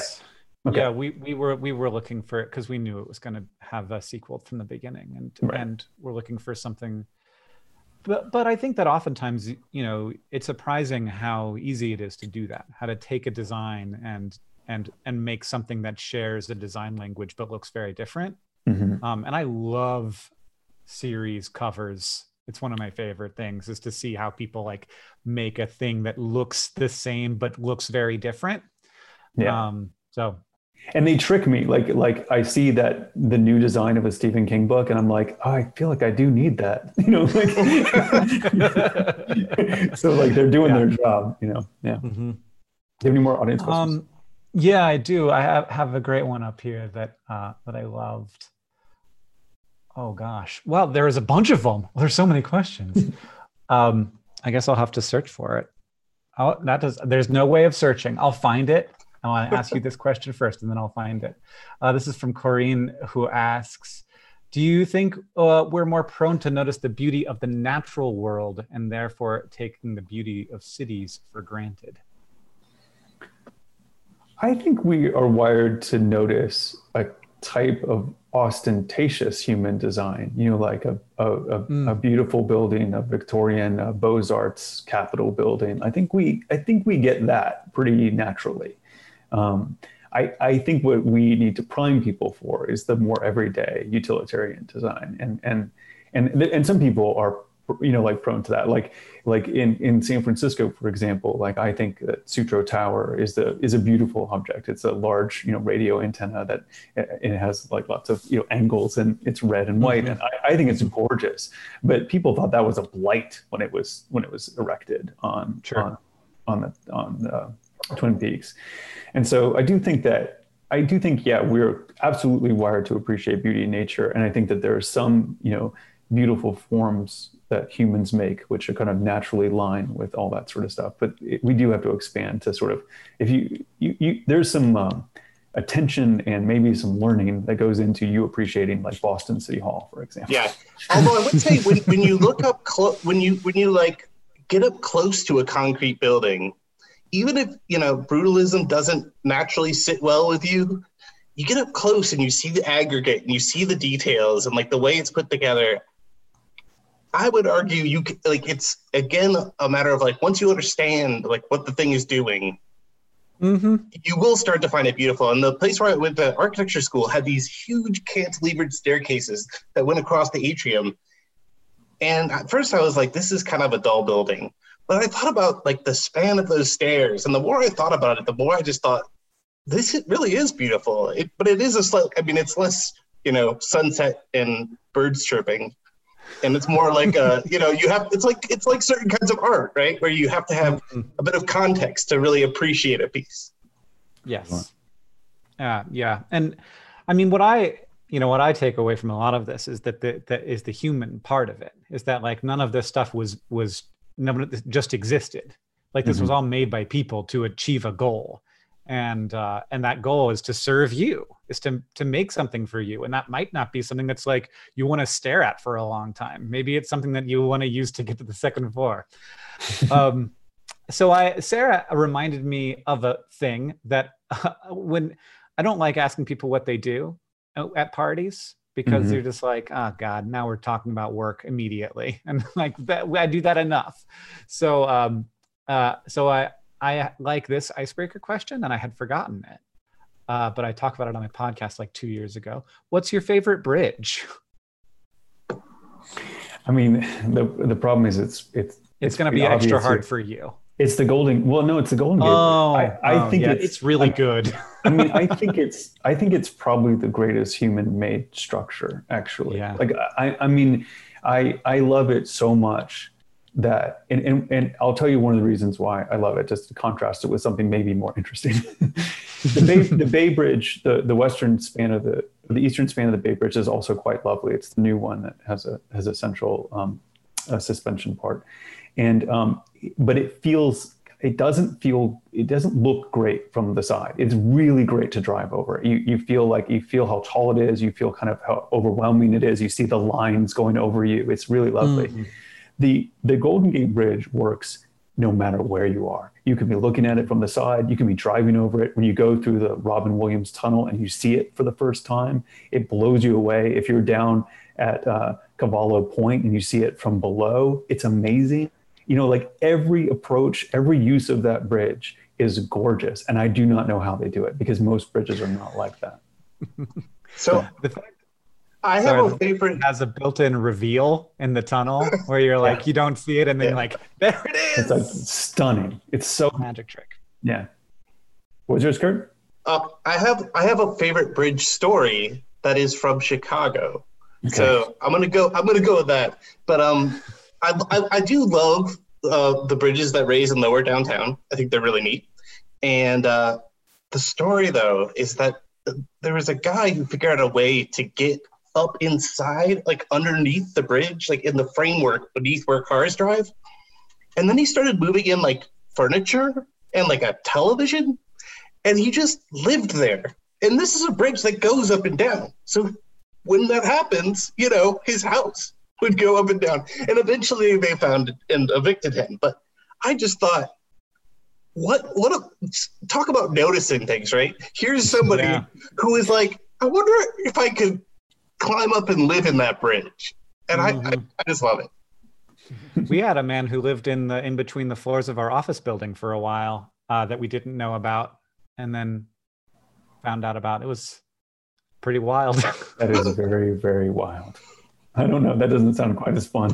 Yeah, okay. yeah we, we were we were looking for it because we knew it was going to have a sequel from the beginning and right. and we're looking for something but but i think that oftentimes you know it's surprising how easy it is to do that how to take a design and and and make something that shares a design language but looks very different mm-hmm. um, and i love series covers. It's one of my favorite things is to see how people like make a thing that looks the same but looks very different. Yeah. Um so.
And they trick me. Like like i see that the new design of a stephen king book and i'm like oh, i feel like i do need that. You know like so like they're doing yeah. their job you know? Yeah. Mm-hmm. do you have any more audience questions? um
yeah i do. I have, have a great one up here that uh that i loved Oh gosh. Well, there is a bunch of them. There's so many questions. um, I guess I'll have to search for it. Oh, that does. There's no way of searching. I'll find it. I want to ask you this question first, and then I'll find it. Uh, this is from Corinne, who asks, "Do you think uh, we're more prone to notice the beauty of the natural world, and therefore taking the beauty of cities for granted?"
I think we are wired to notice a type of ostentatious human design, you know, like a, a, a, mm. a beautiful building, a Victorian uh, Beaux-Arts Capitol building. I think we, I think we get that pretty naturally. Um, I, I think what we need to prime people for is the more everyday utilitarian design. And, and, and, and some people are you know like prone to that. Like like in in san francisco for example like i think that sutro tower is the is a beautiful object. It's a large you know radio antenna that it has like lots of you know angles and it's red and white. Mm-hmm. and I, I, think it's gorgeous. But people thought that was a blight when it was when it was erected on sure. on on the on the twin peaks. And so i do think that I do think, yeah, we're absolutely wired to appreciate beauty in nature, and I think that there are some, you know, beautiful forms that humans make, which are kind of naturally line with all that sort of stuff. But it, we do have to expand to sort of, if you, you, you there's some um, attention and maybe some learning that goes into you appreciating like Boston City Hall, for example.
Yeah. Although I would say when, when you look up, clo- when you, when you like get up close to a concrete building, even if, you know, brutalism doesn't naturally sit well with you, you get up close and you see the aggregate and you see the details and like the way it's put together. I would argue you like it's again a matter of like once you understand like what the thing is doing,
Mm-hmm.
you will start to find it beautiful. And the place where I went to architecture school had these huge cantilevered staircases that went across the atrium. And at first I was like, this is kind of a dull building. But I thought about like the span of those stairs. And the more I thought about it, the more I just thought, this really is beautiful. It, but it is a slight, I mean, it's less, you know, sunset and birds chirping. And it's more like a, you know, you have it's like it's like certain kinds of art, right? Where you have to have mm-hmm. a bit of context to really appreciate a piece.
Yes. Yeah, yeah. And I mean what I you know what I take away from a lot of this is that the that is the human part of it. Is that like none of this stuff was was none of this just existed. Like this mm-hmm. was all made by people to achieve a goal. And uh and that goal is to serve you, is to to make something for you. And that might not be something that's like you want to stare at for a long time. Maybe it's something that you want to use to get to the second floor. um so I Sarah reminded me of a thing that when I don't like asking people what they do at- at parties because
Mhm.
they're just like, oh God, now we're talking about work immediately, and like that I do that enough. So um, uh, so I I like this icebreaker question, and I had forgotten it, uh, but I talked about it on my podcast like two years ago. What's your favorite bridge?
I mean, the the problem is it's it's
It's, going to be extra
obvious
hard for you.
It's the golden. Well, no, it's the golden gate. Bridge. I, I
oh,
think
yeah,
it's,
it's really
I-
good.
I mean, I think it's I think it's probably the greatest human-made structure. Actually,
Yeah.
Like I, I mean, I I love it so much that, and, and and I'll tell you one of the reasons why I love it. Just to contrast it with something maybe more interesting. the Bay the Bay Bridge, the the western span of the the eastern span of the Bay Bridge is also quite lovely. It's the new one that has a has a central um, a suspension part, and um, but it feels it doesn't feel it doesn't look great from the side it's really great to drive over you you feel like you feel how tall it is you feel kind of how overwhelming it is you see the lines going over you it's really lovely
Mhm.
The the golden gate bridge works no matter where you are you can be looking at it from the side you can be driving over it when you go through the robin williams tunnel and you see it for the first time it blows you away if you're down at uh, cavallo point and you see it from below it's amazing you know, like every approach, every use of that bridge is gorgeous. And I do not know how they do it because most bridges are not like that.
So
The fact
I have
Sorry,
a favorite.
it has a built-in reveal in the tunnel where you're like you don't see it and then
Yeah.
like there it is.
It's like stunning. It's so,
magic trick.
yeah. What was yours, Kurt?
Uh, I have I have a favorite bridge story that is from Chicago. Okay. So I'm gonna go. I'm gonna go with that. But um, I I, I do love uh, the bridges that raise and lower downtown. I think they're really neat. And uh, the story though is that there was a guy who figured out a way to get up inside, like underneath the bridge, like in the framework beneath where cars drive. And then he started moving in like furniture and like a television, and he just lived there. And this is a bridge that goes up and down. So when that happens, you know, his house would go up and down. And eventually they found it and evicted him. But I just thought, what what a talk about noticing things, right? Here's somebody
Yeah.
who is like, I wonder if I could climb up and live in that bridge. And I, I,
Mhm.
I just love it.
we had a man who lived in the in between the floors of our office building for a while uh, that we didn't know about and then found out about. It was pretty wild.
That is very, very wild. I don't know. That doesn't sound quite as fun.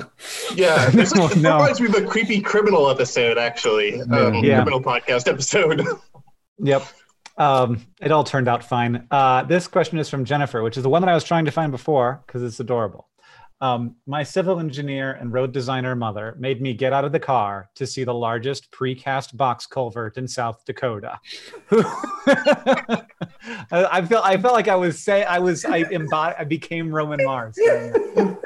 Yeah, it's like, it
No.
reminds me of a creepy criminal episode, actually. Um,
Yeah.
Criminal podcast episode.
Yep. Um, it all turned out fine. Uh, this question is from Jennifer, which is the one that I was trying to find before because it's adorable. Um, my civil engineer and road designer mother made me get out of the car to see the largest precast box culvert in South Dakota. I, I felt I felt like I was say I was I embodied I became Roman Mars.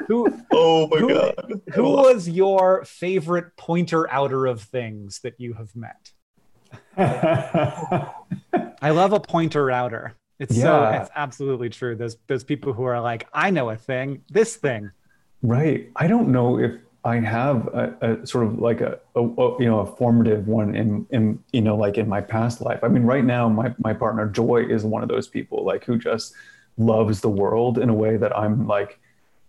Who
oh my
Who-
god.
who was your favorite pointer outer of things that you have met? I love a pointer outer. It's so
Yeah.
it's absolutely true. Those those people who are like, I know a thing, this thing.
Right. I don't know if I have a, a sort of like a, a, a, you know a formative one in in you know like in my past life. I mean, right now my my partner Joy is one of those people like who just loves the world in a way that I'm like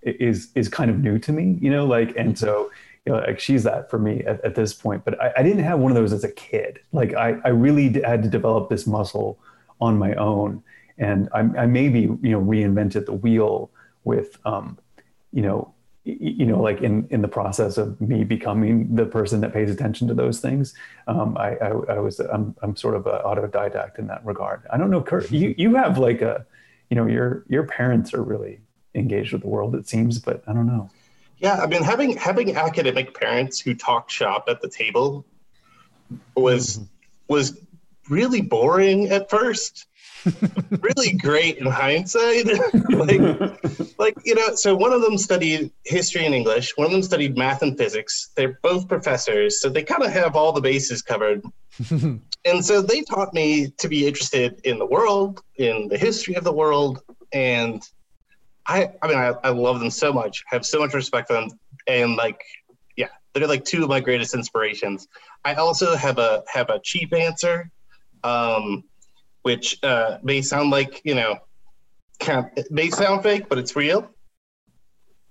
is is kind of new to me, you know, like and so you know, like she's that for me at, at this point. But I, I, didn't have one of those as a kid. Like I, I really had to develop this muscle on my own, and I, I maybe you know reinvented the wheel with um, you know you know like in in the process of me becoming the person that pays attention to those things um, I, I, I was I'm, I'm sort of an autodidact in that regard i don't know kurt you you have like a you know your your parents are really engaged with the world it seems but i don't know
yeah i mean having having academic parents who talk shop at the table was mm-hmm. was really boring at first really great in hindsight. like, like you know, so one of them studied history and English. One of them studied math and physics. They're both professors, so they kind of have all the bases covered. and so they taught me to be interested in the world, in the history of the world, and I, I mean, I, I love them so much. I have so much respect for them, and like, yeah, they're like two of my greatest inspirations. I also have a have a cheap answer. Um, which uh, may sound like you know, kind of, may sound fake, but it's real.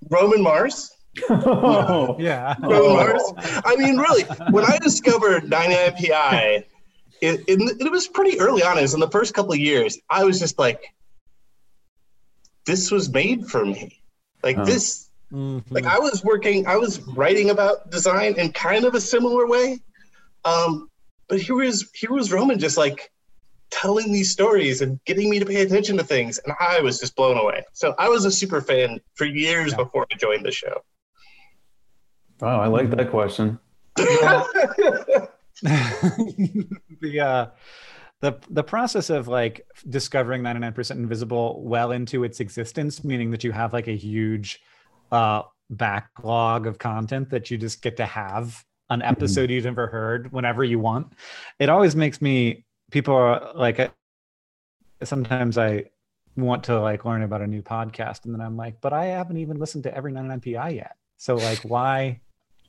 Roman Mars.
oh, yeah.
Roman Mars. I mean, really, when I discovered 99PI, it, it, it was pretty early on. It was in the first couple of years. I was just like, this was made for me. Like huh. this, mm-hmm. like I was working, I was writing about design in kind of a similar way. Um, but here was here was Roman just like telling these stories and getting me to pay attention to things. And I was just blown away. So I was a super fan for years yeah. before I joined the show.
Wow, I like that question.
the uh the the process of like discovering 99% invisible well into its existence meaning that you have like a huge uh backlog of content that you just get to have an mm-hmm. episode mm-hmm. you've never heard whenever you want it always makes me people are like sometimes i want to like learn about a new podcast and then i'm like but i haven't even listened to every 99pi yet so like why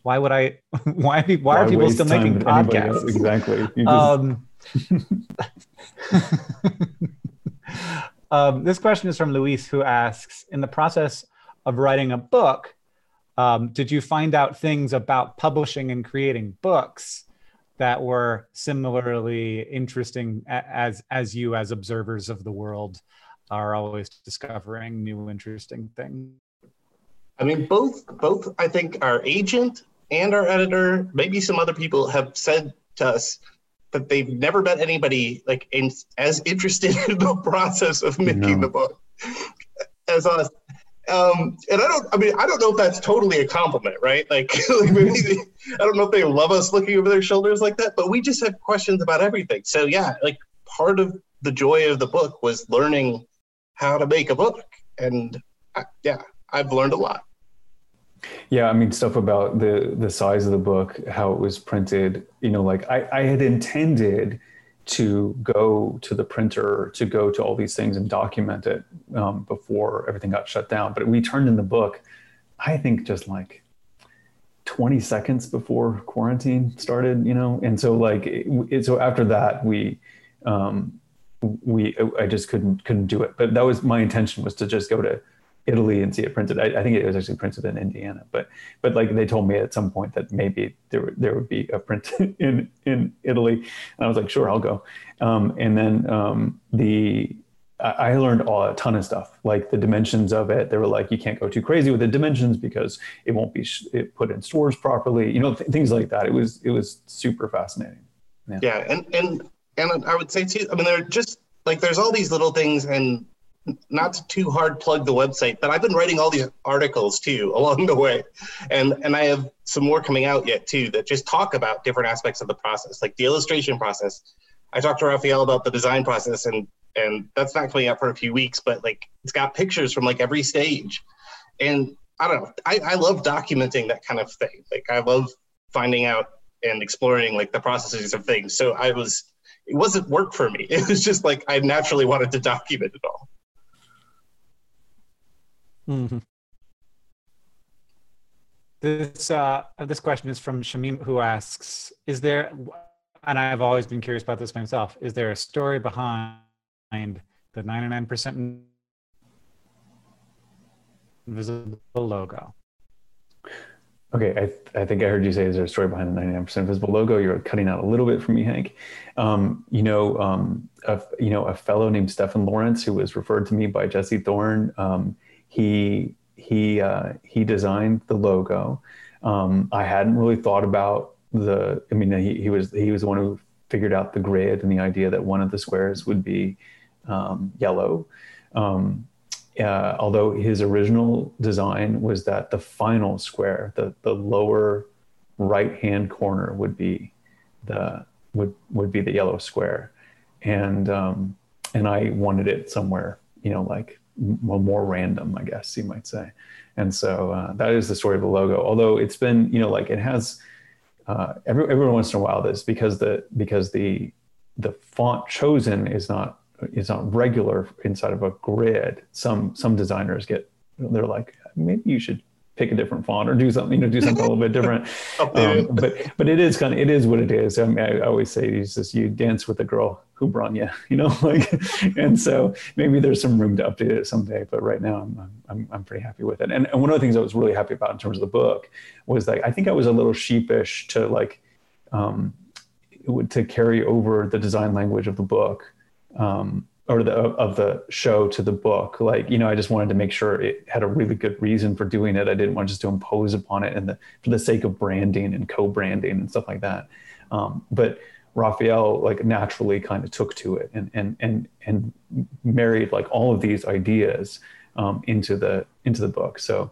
why would i why, why, why are people still making podcasts
exactly just...
um, um, this question is from luis who asks in the process of writing a book um, did you find out things about publishing and creating books that were similarly interesting as as you as observers of the world are always discovering new interesting things?
I mean both both i think our agent and our editor maybe some other people have said to us that they've never met anybody like in, as interested in the process of making no. the book as us um, and I don't, I mean, I don't know if that's totally a compliment, right? Like, like maybe they, I don't know if they love us looking over their shoulders like that, but we just have questions about everything. So yeah, like part of the joy of the book was learning how to make a book. And I, yeah, I've learned a lot.
Yeah, I mean stuff about the the size of the book, how it was printed. You know, like I, I had intended to go to the printer, to go to all these things and document it um, before everything got shut down. But we turned in the book, I think just like 20 seconds before quarantine started, you know? And so like, it, it, so after that, we, um, we, I just couldn't, couldn't do it. But that was my intention was to just go to Italy and see it printed. I, I, think it was actually printed in Indiana, but but like they told me at some point that maybe there there would be a print in in Italy, and I was like, sure, I'll go. Um, and then um, the I learned a ton of stuff, like the dimensions of it. They were like, you can't go too crazy with the dimensions because it won't be sh- it put in stores properly. You know, th- things like that. It was it was super fascinating.
Yeah. yeah, and and and I would say too. I mean, they're just like there's all these little things and not to too hard plug the website, but I've been writing all these articles too along the way, and and I have some more coming out yet too that just talk about different aspects of the process, like the illustration process. I talked to Raphael about the design process, and and that's not coming out for a few weeks, but like it's got pictures from like every stage, and I don't know. I, I love documenting that kind of thing. Like I love finding out and exploring like the processes of things. So I was it wasn't work for me. It was just like I naturally wanted to document it all.
Mm-hmm. This uh, this question is from Shamim, who asks: Is there, and I've always been curious about this myself, is there a story behind the 99% invisible logo?
Okay, I, I think I heard you say, is there a story behind the 99% visible logo? You're cutting out a little bit for me, Hank. Um, you know, um, a, you know, a fellow named Stephen Lawrence, who was referred to me by Jesse Thorn, um, he he uh, he designed the logo. Um, I hadn't really thought about the. I mean, he, he was he was the one who figured out the grid and the idea that one of the squares would be um, yellow. Um, uh, although his original design was that the final square, the the lower right hand corner would be the would would be the yellow square, and um, and I wanted it somewhere, you know, like well, more random, I guess you might say. And so uh, that is the story of the logo. Although it's been, you know, like it has uh, every every once in a while this because the because the the font chosen is not is not regular inside of a grid. Some some designers get they're like maybe you should pick a different font or do something, you know, do something a little bit different. Um, but but it is kind of it is what it is. I mean, I, always say it's just you dance with the girl who brought you, you know, like, and so maybe there's some room to update it someday. But right now, I'm I'm I'm pretty happy with it. And, and one of the things I was really happy about in terms of the book was that I think I was a little sheepish to like um, to carry over the design language of the book. Um, or the of the show to the book. Like you know i just wanted to make sure it had a really good reason for doing it. I didn't want just to impose upon it and the for the sake of branding and co-branding and stuff like that. Um, but raphael like naturally kind of took to it and and and and married like all of these ideas um, into the into the book. So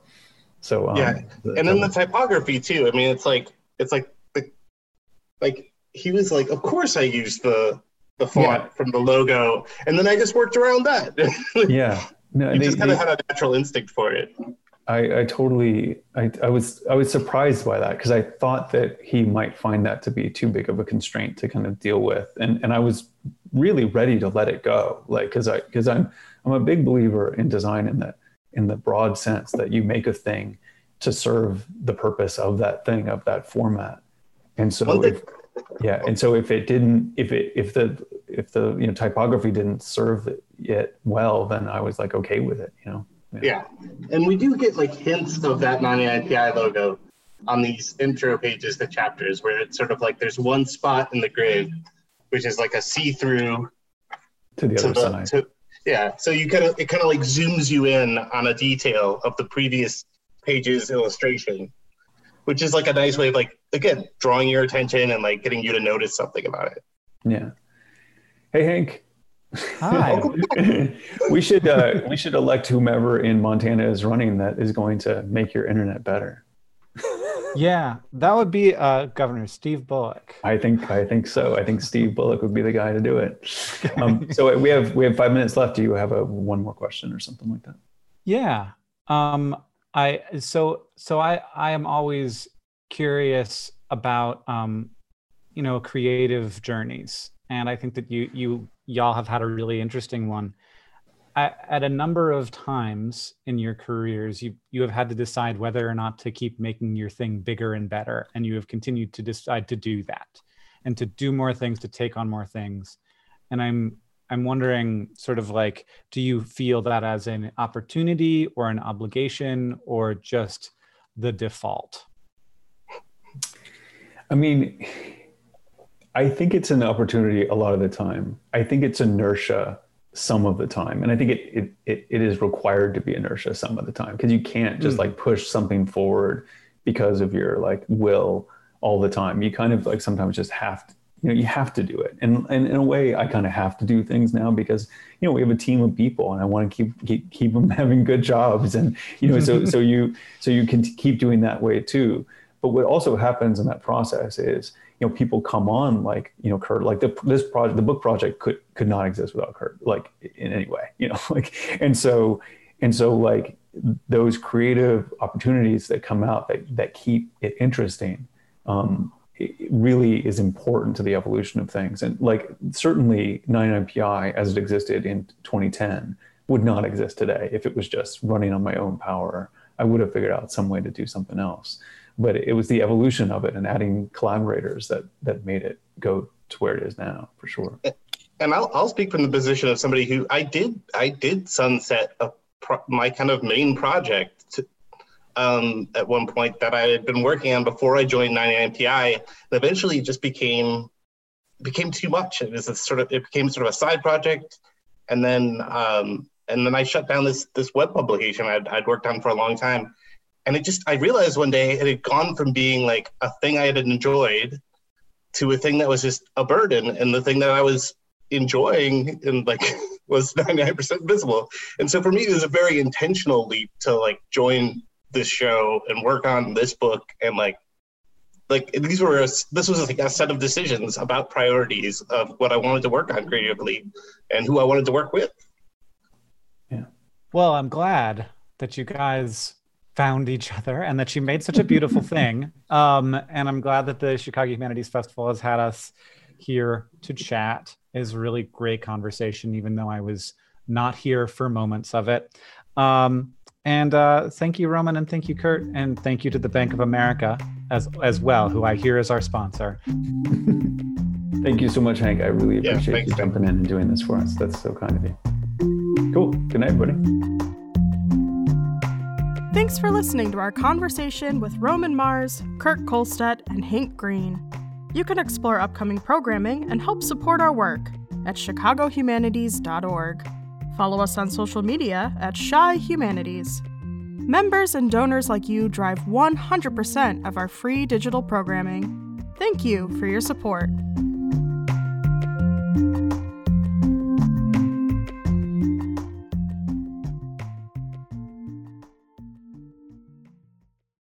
so
um, yeah the, and then the typography too. I mean it's like it's like the like he was like of course i used the the font yeah. from the logo, and then I just worked around that.
yeah,
no, you they, just kind of had a natural instinct for it.
I, I totally, I, I was, I was surprised by that because I thought that he might find that to be too big of a constraint to kind of deal with, and and I was really ready to let it go, like because I, because I'm, I'm a big believer in design in the, in the broad sense that you make a thing to serve the purpose of that thing of that format, and so if, yeah and so if it didn't if it if the if the you know typography didn't serve it well then i was like okay with it you know
yeah, yeah. and we do get like hints of that 99pi logo on these intro pages to chapters where it's sort of like there's one spot in the grid which is like a see-through
to the other to the, side to,
yeah so you kind of it kind of like zooms you in on a detail of the previous page's illustration which is like a nice way of like again drawing your attention and like getting you to notice something about it.
Yeah. Hey Hank.
Hi.
we should uh, we should elect whomever in Montana is running that is going to make your internet better.
yeah, that would be uh, Governor Steve Bullock.
I think I think so. I think Steve Bullock would be the guy to do it. Um, so we have we have five minutes left. Do you have a one more question or something like that?
Yeah. Um, I so so I I am always curious about um, you know creative journeys, and I think that you you y'all have had a really interesting one. At, at a number of times in your careers, you you have had to decide whether or not to keep making your thing bigger and better, and you have continued to decide to do that, and to do more things, to take on more things. And I'm I'm wondering, sort of like, do you feel that as an opportunity or an obligation or just the default?
I mean, I think it's an opportunity a lot of the time. I think it's inertia some of the time. And I think it it it, it is required to be inertia some of the time because you can't just mm. like push something forward because of your like will all the time. You kind of like sometimes just have to you know you have to do it and, and in a way i kind of have to do things now because you know we have a team of people and i want to keep keep, keep them having good jobs and you know so so you so you can keep doing that way too but what also happens in that process is you know people come on like you know kurt like the this project the book project could could not exist without kurt like in any way you know like and so and so like those creative opportunities that come out that that keep it interesting um, really is important to the evolution of things. And like certainly 99PI as it existed in 2010 would not exist today if it was just running on my own power. I would have figured out some way to do something else. But it was the evolution of it and adding collaborators that that made it go to where it is now for sure
and I'll, I'll speak from the position of somebody who I did I did sunset a pro, my kind of main project um, at one point that I had been working on before I joined 99PI. And eventually, it just became became too much. It was a sort of it became sort of a side project, and then um, and then I shut down this this web publication I'd, I'd worked on for a long time, and it just I realized one day it had gone from being like a thing I had enjoyed to a thing that was just a burden, and the thing that I was enjoying and like was 99% visible. And so for me, it was a very intentional leap to like join this show and work on this book and like like these were a, this was like a set of decisions about priorities of what I wanted to work on creatively and who I wanted to work with.
Yeah.
Well, I'm glad that you guys found each other and that you made such a beautiful thing. Um, and I'm glad that the Chicago Humanities Festival has had us here to chat is really great conversation, even though I was not here for moments of it. Um, and uh, thank you, Roman, and thank you, Kurt, and thank you to the Bank of America as as well, who I hear is our sponsor.
thank you so much, Hank. I really appreciate yeah, you jumping in and doing this for us. That's so kind of you. Cool. Good night, everybody.
Thanks for listening to our conversation with Roman Mars, Kurt Kohlstedt, and Hank Green. You can explore upcoming programming and help support our work at chicagohumanities.org. Follow us on social media at Chi Humanities. Members and donors like you drive 100% of our free digital programming. Thank you for your support.